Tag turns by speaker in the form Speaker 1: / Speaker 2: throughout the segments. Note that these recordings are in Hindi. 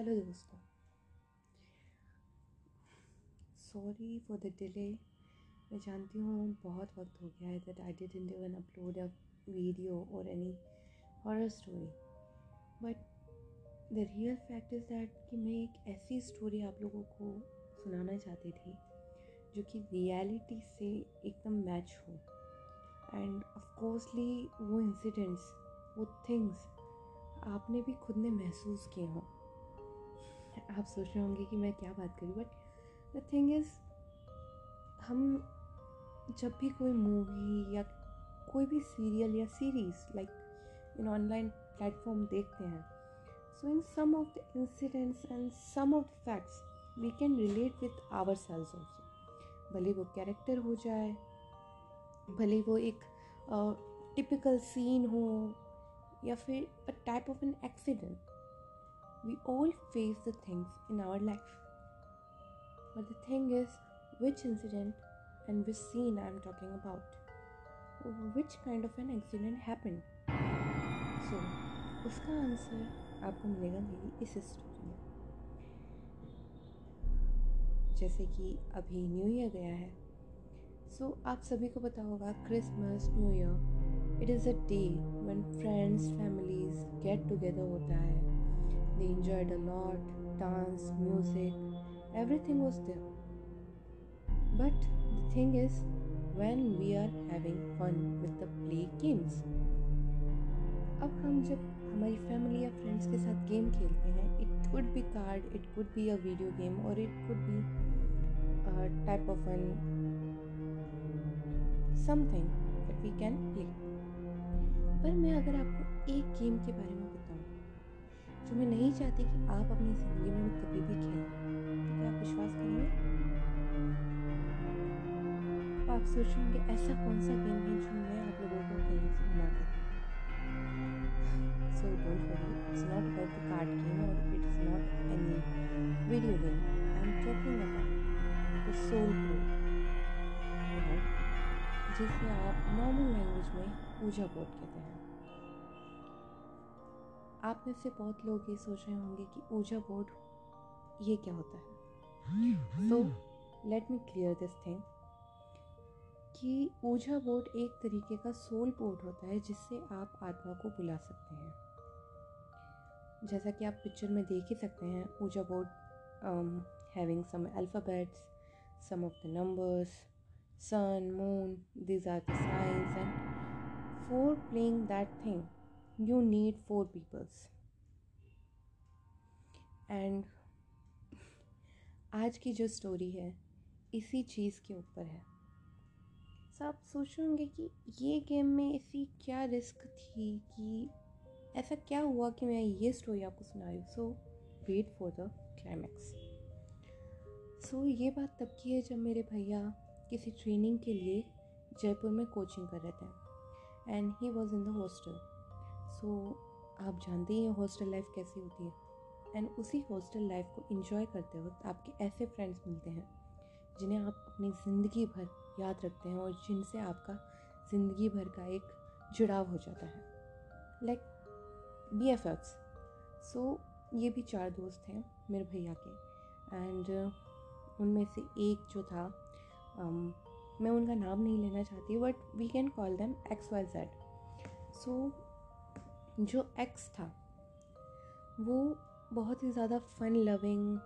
Speaker 1: हेलो दोस्तों। सॉरी फॉर द डिले मैं जानती हूँ बहुत वक्त हो गया है that I didn't even upload a video और any horror story but the real fact is that कि मैं एक ऐसी स्टोरी आप लोगों को सुनाना चाहती थी, जो कि रियलिटी से एकदम मैच हो। एंड ऑफकोर्सली वो इंसिडेंट्स वो थिंग्स आपने भी खुद ने महसूस किए हों। आप सोच रहे होंगे कि मैं क्या बात करूँ बट द थिंग इज़ हम जब भी कोई मूवी या कोई भी सीरियल या series like in online platform देखते हैं so in some of the incidents and some of the facts we can relate with ourselves also भले वो कैरेक्टर हो जाए, भले वो एक टिपिकल सीन हो, या फिर a type of an accident We all face the things in our life. But the thing is, which incident and which scene I am talking about? Which kind of an accident happened? So, उसका आंसर आपको मिलेगा मेरी इस स्टोरी में जैसे कि अभी न्यू ईयर गया है सो so, आप सभी को पता होगा Christmas new year it is a day when friends families get together होता है They enjoyed a lot dance, music, everything was there. But the thing is, when we are having fun with the play games, अब हम जब हमारी फैमिली या फ्रेंड्स के साथ गेम खेलते हैं it could be card it could be a video game और it could be type of an something that we can play पर मैं अगर आपको एक गेम के बारे में जो मैं नहीं चाहती कि आप अपनी ज़िंदगी में कभी भी खेलें। तो क्या आप विश्वास करेंगे तो आप सोचेंगे ऐसा कौन सा गेम है जो मैं आप लोगों को खेलने से मना करूँ so don't worry it's not about the card game और it is not any video game I am talking about the soul board जिसे आप नॉर्मल लैंग्वेज में पूजा बोर्ड कहते हैं। आप में से बहुत लोग ये सोच रहे होंगे कि ऊर्जा बोर्ड, ये क्या होता है? So let me clear this thing कि ऊर्जा बोर्ड एक तरीके का सोल बोर्ड होता है जिससे आप आत्मा को बुला सकते हैं। जैसा कि आप पिक्चर में देख ही सकते हैं ouija board having some alphabets some of the numbers sun moon these are the signs and for playing that thing you need four peoples. And आज की जो स्टोरी है, इसी चीज़ के ऊपर है। सब आप सोच होंगे कि ये गेम में ऐसी क्या रिस्क थी कि ऐसा क्या हुआ कि मैं ये स्टोरी आपको सुना रही so wait for the climax so ये बात तब की है जब मेरे भैया किसी ट्रेनिंग के लिए जयपुर में कोचिंग कर रहे थे। And he was in the hostel so so, आप जानते ही हैं हॉस्टल लाइफ कैसी होती है। एंड उसी हॉस्टल लाइफ को इन्जॉय करते वक्त आपके ऐसे फ्रेंड्स मिलते हैं जिन्हें आप अपनी ज़िंदगी भर याद रखते हैं और जिनसे आपका ज़िंदगी भर का एक जुड़ाव हो जाता है। Like B F X so ये भी चार दोस्त हैं मेरे भैया के। एंड उनमें से एक जो था um, मैं उनका नाम नहीं लेना चाहती but we can call them X Y Z so जो एक्स था वो बहुत ही ज़्यादा फ़न लविंग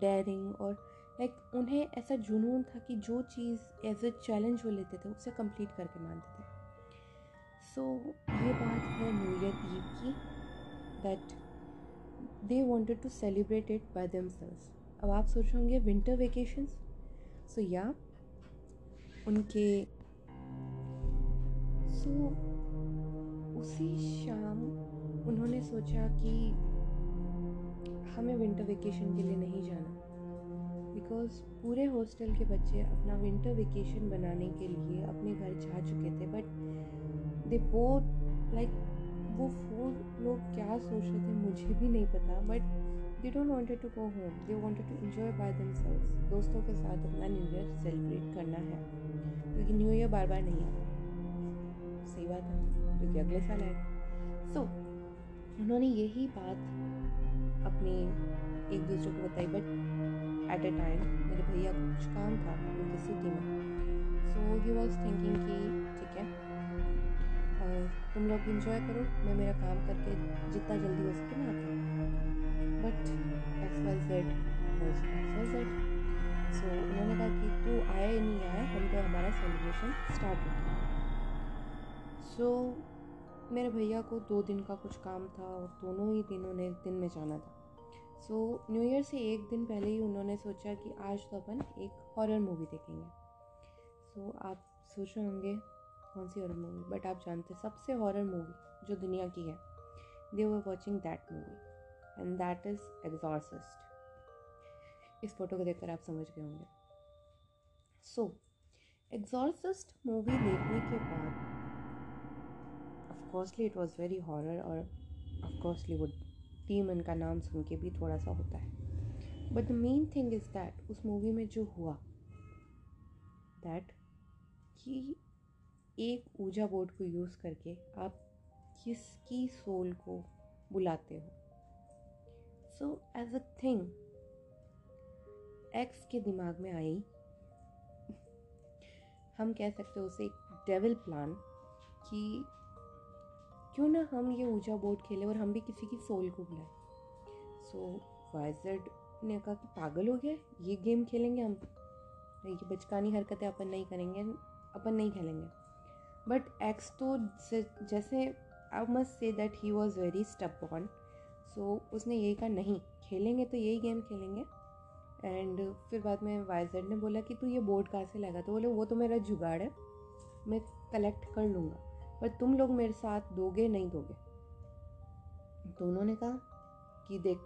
Speaker 1: डेयरिंग और लाइक उन्हें ऐसा जुनून था कि जो चीज़ एज ए चैलेंज वो लेते थे उसे कंप्लीट करके मानते थे। सो so, ये बात है न्यू ईयर ईव की that they wanted to celebrate it by themselves अब आप सोच होंगे विंटर वेकेशंस सो या उनके सो so, उसी शाम उन्होंने सोचा कि हमें विंटर वेकेशन के लिए नहीं जाना। बिकॉज़ पूरे हॉस्टल के बच्चे अपना विंटर वेकेशन बनाने के लिए अपने घर जा चुके थे बट दे बोथ लाइक वो फोर लोग क्या सोच रहे थे मुझे भी नहीं पता but they don't wanted to go home they wanted to enjoy by themselves दोस्तों के साथ अपना न्यू ईयर सेलिब्रेट करना है। क्योंकि न्यू ईयर बार बार नहीं आता। सही बात है। क्योंकि अगले साल आएगा सो so, उन्होंने यही बात अपनी एक दूसरे को बताई बट एट अ टाइम मेरे भैया कुछ काम था उनकी सिटी में। सो ही वॉज़ थिंकिंग कि ठीक है और तुम लोग इंजॉय करो मैं मेरा काम करके जितना जल्दी हो सके मैं आता but X Y Z was X Y Z so उन्होंने कहा कि तू आए नहीं आए हम तो हमारा सेलिब्रेशन स्टार्ट हो सो so, मेरे भैया को दो दिन का कुछ काम था और दोनों ही दिन उन्हें दिन में जाना था। सो न्यू ईयर से एक दिन पहले ही उन्होंने सोचा कि आज तो अपन एक हॉरर मूवी देखेंगे। सो so, आप सोच रहे होंगे कौन सी हॉरर मूवी बट आप जानते सबसे हॉरर मूवी जो दुनिया की है they were watching that movie and that is Exorcist इस फ़ोटो को देखकर आप समझ गए होंगे। सो एग्जॉर्सिस्ट मूवी देखने के बाद of coursely it was very horror और ऑफकोर्सली वो डीमन का नाम सुन के भी थोड़ा सा होता है। But the main thing is that उस मूवी में जो हुआ दैट कि एक ऊजा बोर्ड को यूज़ करके आप किसकी सोल को बुलाते हो। So as a thing X के दिमाग में आई, हम कह सकते हो उसे एक डेविल प्लान कि क्यों ना हम ये ऊजा बोर्ड खेलें और हम भी किसी की सोल को बुलाएँ सो वाइजेड ने कहा कि पागल हो गया ये गेम खेलेंगे हम। ये बचकानी हरकतें अपन नहीं करेंगे, अपन नहीं खेलेंगे। बट एक्स तो जैसे I must say that he was very stubborn so उसने यही कहा, नहीं, खेलेंगे तो यही गेम खेलेंगे। एंड फिर बाद में वाइजेड ने बोला कि तू ये बोर्ड कहाँ से लगा? तो बोले, वो तो मेरा जुगाड़ है, मैं कलेक्ट कर लूँगा। पर तुम लोग मेरे साथ दोगे, नहीं दोगे? तो उन्होंने कहा कि देख,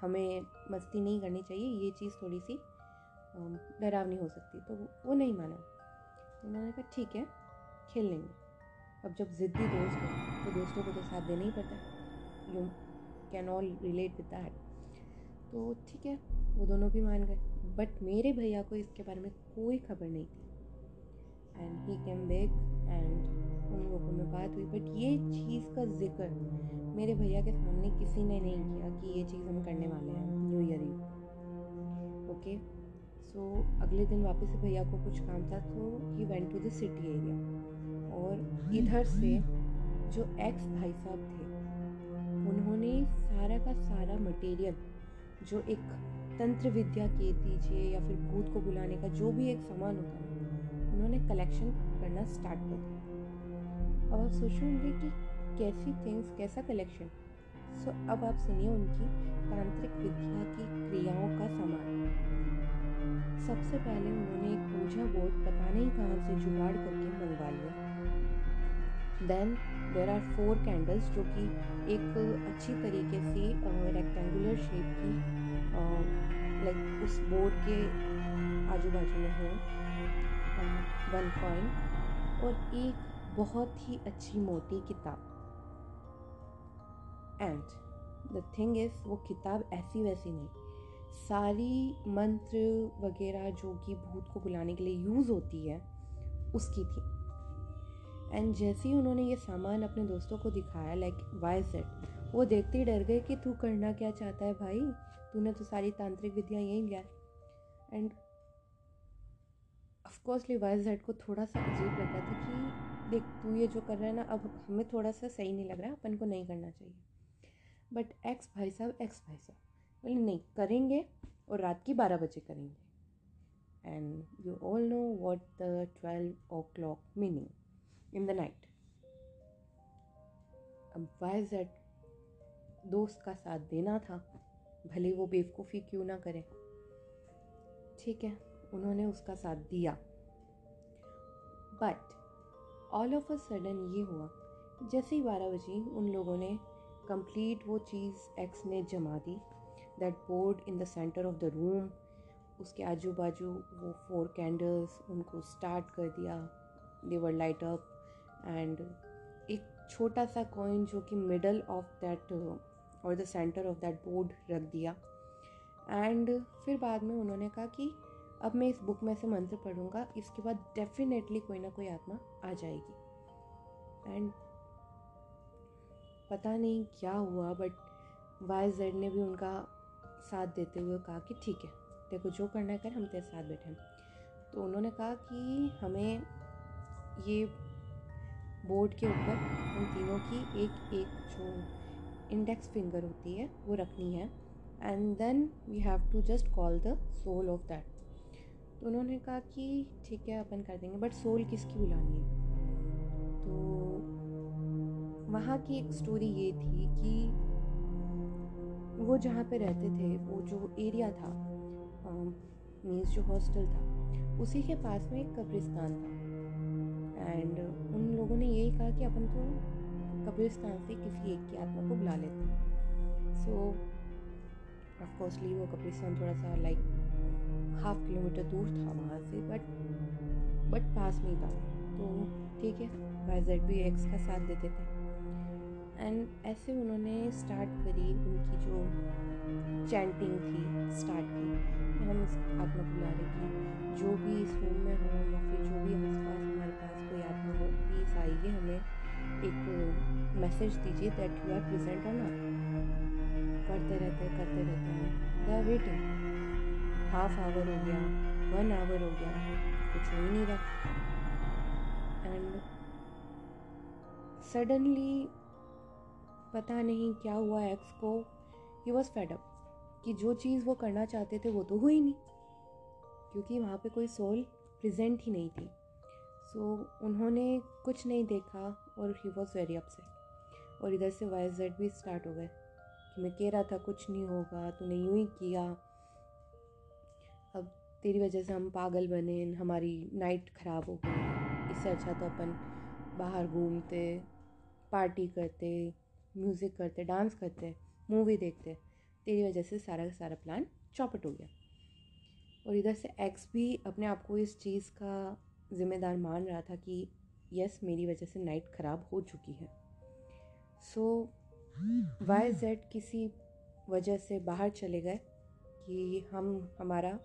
Speaker 1: हमें मस्ती नहीं करनी चाहिए, ये चीज़ थोड़ी सी डरावनी हो सकती तो वो नहीं माना। उन्होंने कहा, ठीक है, खेल लेंगे। अब जब ज़िद्दी दोस्त हो तो दोस्तों को तो साथ देना ही पड़ता है। You can all relate with that तो ठीक है, वो दोनों भी मान गए। बट मेरे भैया को इसके बारे में कोई खबर नहीं थी। And he came back and उन लोगों में बात हुई। बट ये चीज़ का ज़िक्र मेरे भैया के सामने किसी ने नहीं किया कि ये चीज़ हम करने वाले हैं new year eve okay so अगले दिन वापस भैया को कुछ काम था तो he went to the city area और इधर से जो एक्स भाई साहब थे उन्होंने सारा का सारा मटेरियल जो एक तंत्र विद्या के दीजिए या फिर भूत को बुलाने का जो भी एक सामान होता है उन्होंने कलेक्शन करना स्टार्ट कर दिया। अब आप सोच रहे होंगे कि कैसी थिंग्स कैसा कलेक्शन सो अब आप सुनिए उनकी तांत्रिक विद्या की क्रियाओं का सामान। सबसे पहले उन्होंने एक पूजा बोर्ड पता नहीं कहाँ से जुगाड़ करके मंगवा लिया। Then there are four candles जो कि एक अच्छी तरीके से रेक्टेंगुलर शेप की लाइक उस बोर्ड के आजू बाजू में हो वन कॉइन और एक बहुत ही अच्छी मोटी किताब। एंड द थिंग इज़ वो किताब ऐसी वैसी नहीं। सारी मंत्र वगैरह जो कि भूत को बुलाने के लिए यूज़ होती है, उसकी थी। एंड जैसे ही उन्होंने ये सामान अपने दोस्तों को दिखाया लाइक वाई सेट वो देखते ही डर गए कि तू करना क्या चाहता है भाई? तूने तो सारी तांत्रिक विद्या यहीं लिया। एंड ऑफकोर्सली वाई जेड को थोड़ा सा अजीब लगा था कि देख, तू ये जो कर रहा है ना, अब हमें थोड़ा सा सही नहीं लग रहा, अपन को नहीं करना चाहिए। बट एक्स भाई साहब एक्स भाई साहब, बोले, नहीं, करेंगे और रात की बारह बजे करेंगे। And you all know what the twelve o'clock meaning in the night अब वाई जेड दोस्त का साथ देना था, भले वो बेवकूफ़ी क्यों ना करे। ठीक है, उन्होंने उसका साथ दिया। But all of a sudden ये हुआ, जैसे ही बारह बजे उन लोगों ने कंप्लीट वो चीज़ एक्स ने जमा दी that board in the centre of the room उसके आजू बाजू वो फोर कैंडल्स उनको स्टार्ट कर दिया देवर लाइट अप एंड एक छोटा सा कॉइन जो कि मिडल ऑफ़ दैट और the centre of that board रख दिया एंड फिर बाद में उन्होंने कहा कि अब मैं इस बुक में से मंत्र पढ़ूँगा, इसके बाद डेफिनेटली कोई ना कोई आत्मा आ जाएगी। एंड पता नहीं क्या हुआ बट वाई जेड ने भी उनका साथ देते हुए कहा कि ठीक है को जो करना है कर, हम तेरे साथ बैठे हैं। तो उन्होंने कहा कि हमें ये बोर्ड के ऊपर उन तीनों की एक एक जो इंडेक्स फिंगर होती है, वो रखनी है। And then we have to just call the soul of that तो उन्होंने कहा कि ठीक है, अपन कर देंगे बट सोल किसकी बुलानी है? तो वहाँ की एक स्टोरी ये थी कि वो जहाँ पे रहते थे, वो जो एरिया था मीन्स जो हॉस्टल था, उसी के पास में एक कब्रिस्तान था। एंड उन लोगों ने यही कहा कि अपन तो कब्रिस्तान से किसी एक की आत्मा को बुला लेते सो ऑफकोर्सली वो कब्रिस्तान थोड़ा सा लाइक हाफ़ किलोमीटर दूर था वहाँ से बट बट पास में था। तो ठीक है वाई जेड भी एक्स का साथ देते थे। एंड ऐसे उन्होंने स्टार्ट करी उनकी जो चैंटिंग थी स्टार्ट की। हम इस आत्मा को रहे कि जो भी इस रूम में हो या फिर जो भी आस पास हमारे पास कोई आत्मा हो प्लीज़ आइए, हमें एक मैसेज दीजिए दैट यू आर प्रेजेंट और करते रहते करते रहते हैं। वेटिंग हाफ़ आवर हो गया वन आवर हो गया कुछ हो ही नहीं रहा। एंड सडनली पता नहीं क्या हुआ एक्स को ही वॉज़ फेडअप कि जो चीज़ वो करना चाहते थे वो तो हुई नहीं क्योंकि वहाँ पे कोई सोल प्रेजेंट ही नहीं थी। सो so, उन्होंने कुछ नहीं देखा और ही वॉज़ वेरी अपसेट और इधर से वाई जेड भी स्टार्ट हो गए कि मैं कह रहा था कुछ नहीं होगा तूने यूँ ही किया तेरी वजह से हम पागल बने, हमारी नाइट ख़राब हो गई। इससे अच्छा तो अपन बाहर घूमते पार्टी करते म्यूज़िक करते डांस करते मूवी देखते। तेरी वजह से सारा का सारा प्लान चौपट हो गया। और इधर से एक्स भी अपने आप को इस चीज़ का ज़िम्मेदार मान रहा था कि यस मेरी वजह से नाइट ख़राब हो चुकी है। सो वाई जेड किसी वजह से बाहर चले गए कि हम, हमारा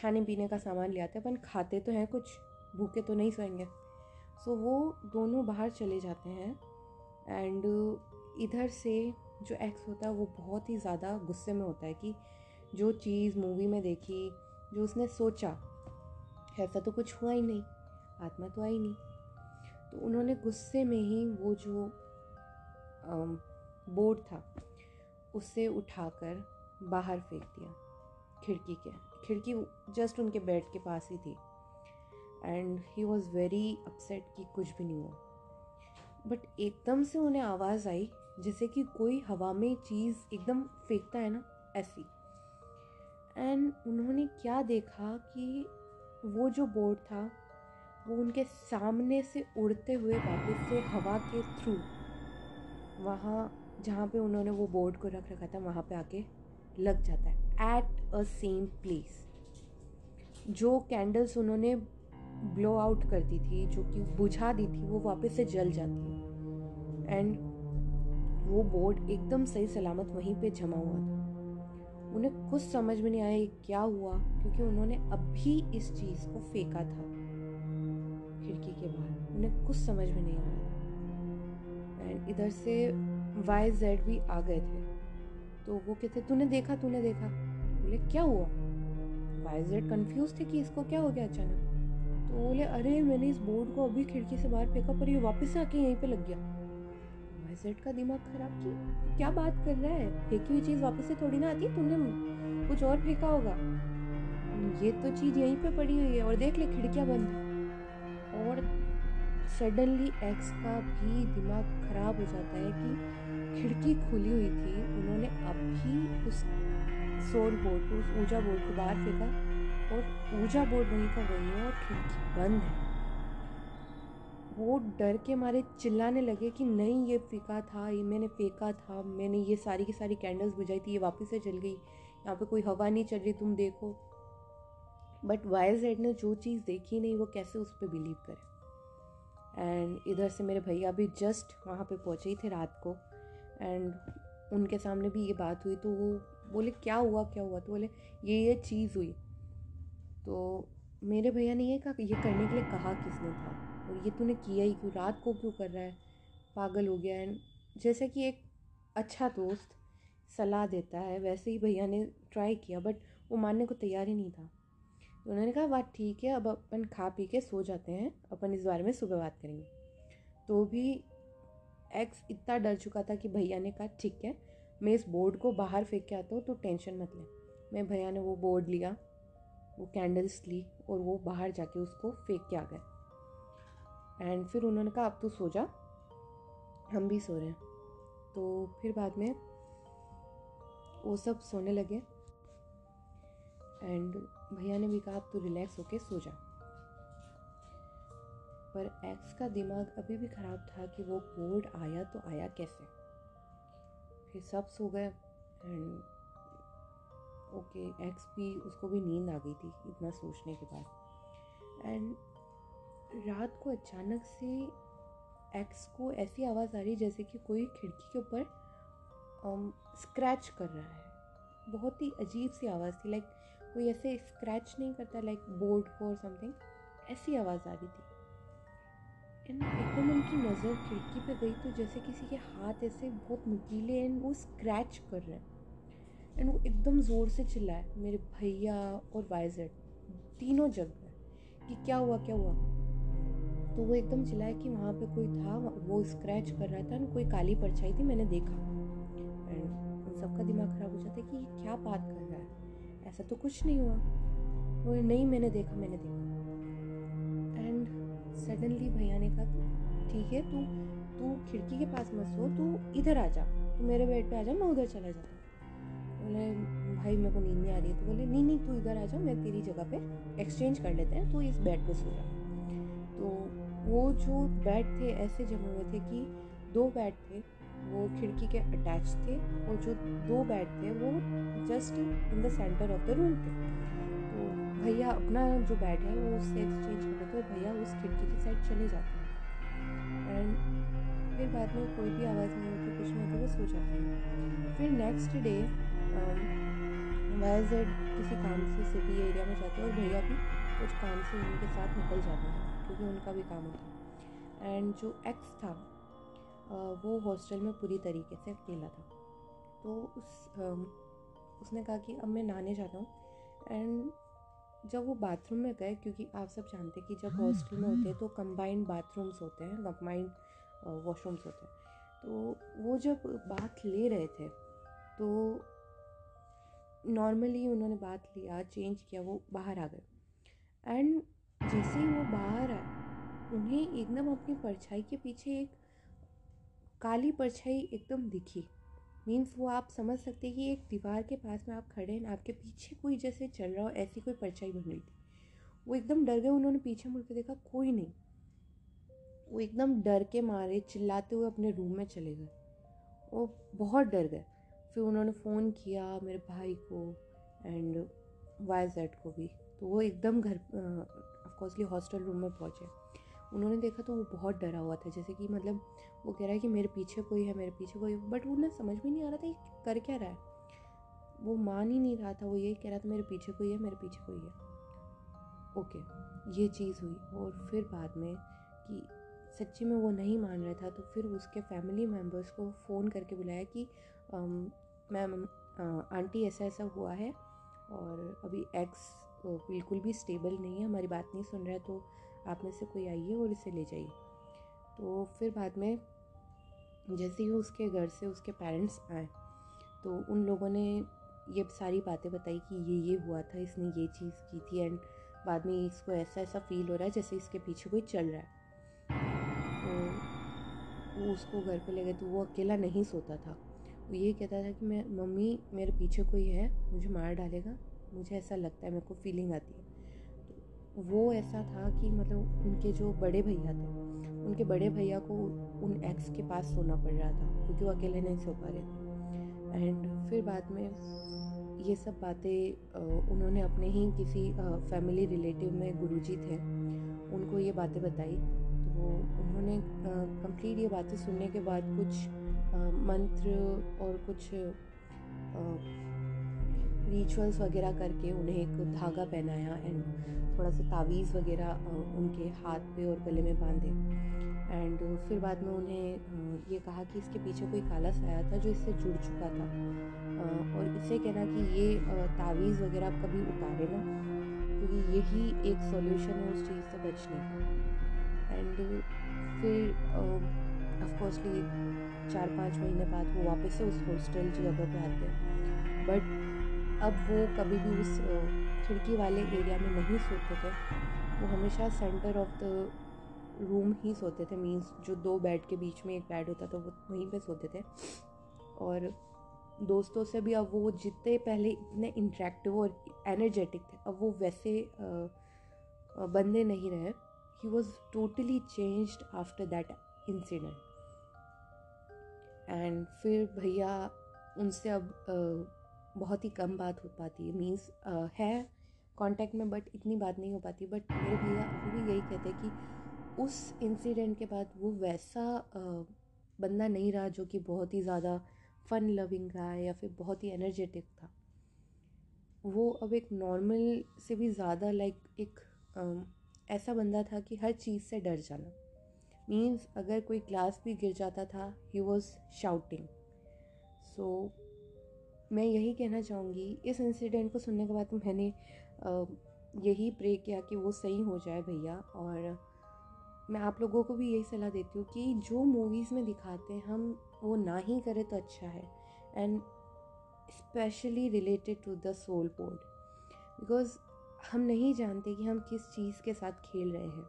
Speaker 1: खाने पीने का सामान ले आते हैं, अपन खाते तो हैं कुछ, भूखे तो नहीं सोएँगे। सो वो दोनों बाहर चले जाते हैं एंड इधर से जो एक्स होता है, वो बहुत ही ज़्यादा गुस्से में होता है कि जो चीज़ मूवी में देखी, जो उसने सोचा, ऐसा तो कुछ हुआ ही नहीं, आत्मा तो आई नहीं। तो उन्होंने गुस्से में ही वो जो बोर्ड था, उसे उठाकर बाहर फेंक दिया, खिड़की के खिड़की जस्ट उनके बेड के पास ही थी। And he was very upset कि कुछ भी नहीं हुआ। बट एकदम से उन्हें आवाज़ आई, जैसे कि कोई हवा में चीज़ एकदम फेंकता है ना, ऐसी। एंड उन्होंने क्या देखा कि वो जो बोर्ड था, वो उनके सामने से उड़ते हुए वापस से हवा के थ्रू वहाँ जहाँ पे उन्होंने वो बोर्ड को रख रखा था, वहाँ पे आके लग जाता है। एट अ सेम प्लेस जो कैंडल्स उन्होंने ब्लो आउट कर दी थी, जो कि बुझा दी थी, वो वापस से जल जाती एंड वो बोर्ड एकदम सही सलामत वहीं पे जमा हुआ था। उन्हें कुछ समझ में नहीं आया क्या हुआ, क्योंकि उन्होंने अभी इस चीज़ को फेंका था खिड़की के बाहर। उन्हें कुछ समझ में नहीं आया एंड इधर से वाई जेड भी आ गए थे। तो वो कहते, तूने देखा तूने देखा? बोले, क्या हुआ? वाई जेड कन्फ्यूज़ थे कि इसको क्या हो गया अचानक? तो बोले, अरे, मैंने इस बोर्ड को अभी खिड़की से बाहर फेंका पर ये वापस आके यहीं पे लग गया. वाइजेट का दिमाग खराब की क्या बात कर रहा है? फेंकी हुई चीज़ वापस से थोड़ी ना आती तुमने कुछ और फेंका होगा। ये तो चीज़ यहीं पे पड़ी हुई है और देख ले, खिड़कियाँ बंद और सडनली एक्स का भी दिमाग खराब हो जाता है कि खिड़की खुली हुई थी। उन्होंने अभी उस सोल बोर्ड को, उस ऊर्जा बोर्ड को बाहर फेंका और ऊर्जा बोर्ड वहीं का वही है और खिड़की बंद है। वो डर के मारे चिल्लाने लगे कि नहीं, ये फेंका था, ये मैंने फेंका था, मैंने ये सारी की सारी कैंडल्स बुझाई थी, ये वापस से जल गई। यहाँ पे कोई हवा नहीं चल रही, तुम देखो। बट वाई जेड ने जो चीज़ देखी नहीं, वो कैसे उस पर बिलीव करे? एंड इधर से मेरे भैया भी जस्ट वहाँ पे पहुँचे ही थे रात को। एंड उनके सामने भी ये बात हुई तो वो बोले, क्या हुआ क्या हुआ? तो बोले, ये ये चीज़ हुई। तो मेरे भैया ने ये कहा ये करने के लिए कहा किसने था? और ये तूने किया ही क्यों? रात को क्यों कर रहा है? पागल हो गया। एंड जैसे कि एक अच्छा दोस्त सलाह देता है, वैसे ही भैया ने ट्राई किया बट वो मानने को तैयार ही नहीं था। तो उन्होंने कहा बात ठीक है, अब अपन खा पी के सो जाते हैं, अपन इस बारे में सुबह बात करेंगे। तो भी एक्स इतना डर चुका था कि भैया ने कहा, ठीक है, मैं इस बोर्ड को बाहर फेंक के आता हूँ तो टेंशन मत ले। मैं भैया ने वो बोर्ड लिया, वो कैंडल्स ली और वो बाहर जाके उसको फेंक के आ गए। एंड फिर उन्होंने कहा, अब तो सो जा, हम भी सो रहे हैं। तो फिर बाद में वो सब सोने लगे। एंड भैया ने भी कहा, अब तू रिलैक्स होके सो जा. पर एक्स का दिमाग अभी भी ख़राब था कि वो बोर्ड आया तो आया कैसे? फिर सब सो गए एंड ओके एक्स भी, उसको भी नींद आ गई थी इतना सोचने के बाद। एंड रात को अचानक से एक्स को ऐसी आवाज़ आ रही जैसे कि कोई खिड़की के ऊपर स्क्रैच कर रहा है। बहुत ही अजीब सी आवाज़ थी लाइक कोई ऐसे स्क्रैच नहीं करता लाइक बोर्ड को और समथिंग ऐसी आवाज़ आ रही थी। एंड एकदम उनकी नज़र खिड़की पे गई तो जैसे किसी के हाथ ऐसे बहुत नुकीले एंड वो स्क्रैच कर रहे हैं। एंड वो एकदम ज़ोर से चिल्लाए, मेरे भैया और वाइजेड तीनों जग गए। कि क्या हुआ क्या हुआ? तो वो एकदम चिल्लाए कि वहाँ पे कोई था वो स्क्रैच कर रहा था एंड कोई काली परछाई थी, मैंने देखा। एंड उन सबका दिमाग ख़राब हो जाता है कि ये क्या बात कर रहा है। ऐसा तो कुछ नहीं हुआ। वो नहीं मैंने देखा मैंने देखा। एंड सडनली भैया ने कहा, तू ठीक है, तू तू खिड़की के पास मत सो, तू इधर आ जा, तू मेरे बेड पे आ जा, मैं उधर चला जाता बोले, भाई मेरे को नींद नहीं आ रही है। तो बोले, नहीं नहीं, तू इधर आ जा, मैं तेरी जगह पे एक्सचेंज कर लेते हैं, तू इस बेड पे सो जा। तो वो जो बेड थे, ऐसे जमे हुए थे कि दो बेड थे वो खिड़की के अटैच थे और जो दो बेड थे वो just in the centre of the room थे। तो भैया अपना जो बेड है वो उससे एक्सचेंज करते लेते और भैया उस खिड़की के साइड चले जाते। हैं एंड फिर बाद में कोई भी आवाज़ नहीं होती, कुछ नहीं होती, वो सो जाते हैं। फिर नेक्स्ट डे वाई जेड किसी काम से सिटी एरिया में जाते हैं और भैया भी कुछ काम से उनके साथ निकल जाते हैं, क्योंकि उनका भी काम होता है। एंड जो एक्स था वो हॉस्टल में पूरी तरीके से अकेला था। तो उस उसने कहा कि अब मैं नहाने जाता हूँ। एंड जब वो बाथरूम में गए, क्योंकि आप सब जानते हैं कि जब हॉस्टल में होते हैं तो कंबाइंड बाथरूम्स होते हैं, कंबाइंड वॉशरूम्स होते हैं। तो वो जब बात ले रहे थे तो नॉर्मली उन्होंने बात लिया, चेंज किया, वो बाहर आ गए। एंड जैसे ही वो बाहर आए, उन्हें एकदम अपनी परछाई के पीछे एक काली परछाई एकदम दिखी। मीन्स वो आप समझ सकते हैं कि एक दीवार के पास में आप खड़े हैं, आपके पीछे कोई जैसे चल रहा हो, ऐसी कोई परछाई बन रही थी। वो एकदम डर गए, उन्होंने पीछे मुड़ के देखा कोई नहीं। वो एकदम डर के मारे चिल्लाते हुए अपने रूम में चले गए। वो बहुत डर गए। फिर उन्होंने फ़ोन किया मेरे भाई को एंड वाई जेड को भी। तो वो एकदम घर ऑफकोर्सली हॉस्टल रूम में पहुँचे। उन्होंने देखा तो वो बहुत डरा हुआ था, जैसे कि मतलब वो कह रहा है कि मेरे पीछे कोई है, मेरे पीछे कोई बट उन्हें समझ में नहीं आ रहा था कर क्या रहा है। वो मान ही नहीं रहा था, वो यही कह रहा था, मेरे पीछे कोई है, मेरे पीछे कोई है। ओके, ये चीज़ हुई और फिर बाद में कि सच्ची में वो नहीं मान रहा था तो फिर उसके फैमिली मेंबर्स को फ़ोन करके बुलाया कि मैम आंटी ऐसा ऐसा हुआ है और अभी एक्स बिल्कुल भी स्टेबल नहीं है, हमारी बात नहीं सुन रहा है तो आप में से कोई आइए और इसे ले जाइए। तो फिर बाद में जैसे ही उसके घर से उसके पेरेंट्स आए तो उन लोगों ने ये सारी बातें बताई कि ये ये हुआ था, इसने ये चीज़ की थी एंड बाद में इसको ऐसा ऐसा फील हो रहा है जैसे इसके पीछे कोई चल रहा है। तो वो उसको घर पे ले गए तो वो अकेला नहीं सोता था। वो ये कहता था कि मैं, मम्मी, मेरे पीछे कोई है, मुझे मार डालेगा, मुझे ऐसा लगता है, मेरे को फीलिंग आती है। वो ऐसा था कि मतलब उनके जो बड़े भैया थे, उनके बड़े भैया को उन एक्स के पास सोना पड़ रहा था, क्योंकि वो अकेले नहीं सो पा रहे थे। एंड फिर बाद में ये सब बातें उन्होंने अपने ही किसी फैमिली रिलेटिव में गुरुजी थे, उनको ये बातें बताई। तो उन्होंने कंप्लीट ये बातें सुनने के बाद कुछ मंत्र और कुछ रिचुअल्स वगैरह करके उन्हें एक धागा पहनाया एंड थोड़ा सा तावीज़ वगैरह उनके हाथ पे और गले में बांधे। एंड फिर बाद में उन्हें ये कहा कि इसके पीछे कोई काला साया था जो इससे जुड़ चुका था। और इससे कहना कि ये तावीज़ वगैरह आप कभी उतारे ना, क्योंकि तो यही एक सॉल्यूशन है उस चीज़ से बचने का। एंड फिर ऑफकोर्सली चार पाँच महीने बाद वो वापस से उस हॉस्टल जगह पे आते। हैं बट अब वो कभी भी उस खिड़की वाले एरिया में नहीं सोते थे। वो हमेशा सेंटर ऑफ़ द रूम ही सोते थे मीन्स जो दो बेड के बीच में एक बेड होता था, वो वहीं पे सोते थे। और दोस्तों से भी अब वो जितने पहले इतने इंट्रैक्टिव और एनर्जेटिक थे, अब वो वैसे बंदे नहीं रहे। He was totally change after that incident and फिर भैया उनसे अब बहुत ही कम बात हो पाती है। मीन्स है कांटेक्ट में बट इतनी बात नहीं हो पाती। बट मेरे भैया अभी भी यही कहते हैं कि उस इंसिडेंट के बाद वो वैसा बंदा नहीं रहा जो कि बहुत ही ज़्यादा फ़न लविंग रहा है या फिर बहुत ही एनर्जेटिक था। वो अब एक नॉर्मल से भी ज़्यादा लाइक एक ऐसा बंदा था कि हर चीज़ से डर जाना। मीन्स अगर कोई ग्लास भी गिर जाता था ही वॉज़ शाउटिंग सो मैं यही कहना चाहूँगी, इस इंसिडेंट को सुनने के बाद मैंने यही प्रे किया कि वो सही हो जाए भैया। और मैं आप लोगों को भी यही सलाह देती हूँ कि जो मूवीज़ में दिखाते हैं, हम वो ना ही करें तो अच्छा है। And specially related to the soul board because हम नहीं जानते कि हम किस चीज़ के साथ खेल रहे हैं।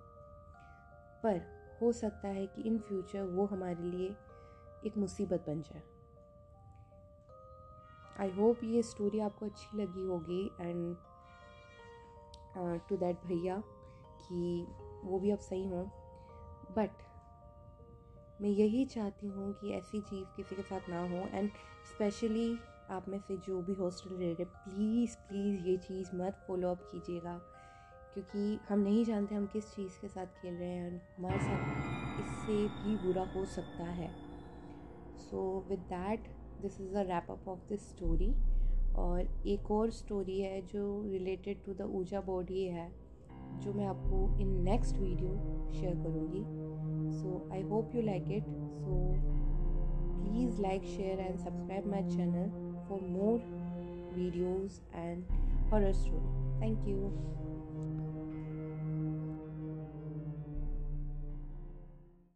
Speaker 1: पर हो सकता है कि इन फ्यूचर वो हमारे लिए एक मुसीबत बन जाए। आई होप ये स्टोरी आपको अच्छी लगी होगी एंड टू दैट भैया कि वो भी अब सही हों। बट मैं यही चाहती हूँ कि ऐसी चीज़ किसी के साथ ना हो एंड स्पेशली आप में से जो भी हॉस्टल रह रहे प्लीज़ प्लीज़ ये चीज़ मत फॉलो अप कीजिएगा। क्योंकि हम नहीं जानते हम किस चीज़ के साथ खेल रहे हैं हमारे साथ इससे भी बुरा हो सकता है। So with that this is a wrap up of this story और एक और स्टोरी है जो related to the ouija board है, जो मैं आपको इन नेक्स्ट वीडियो शेयर करूँगी. So I hope you like it so please like share and subscribe my channel for more videos and horror story. Thank you.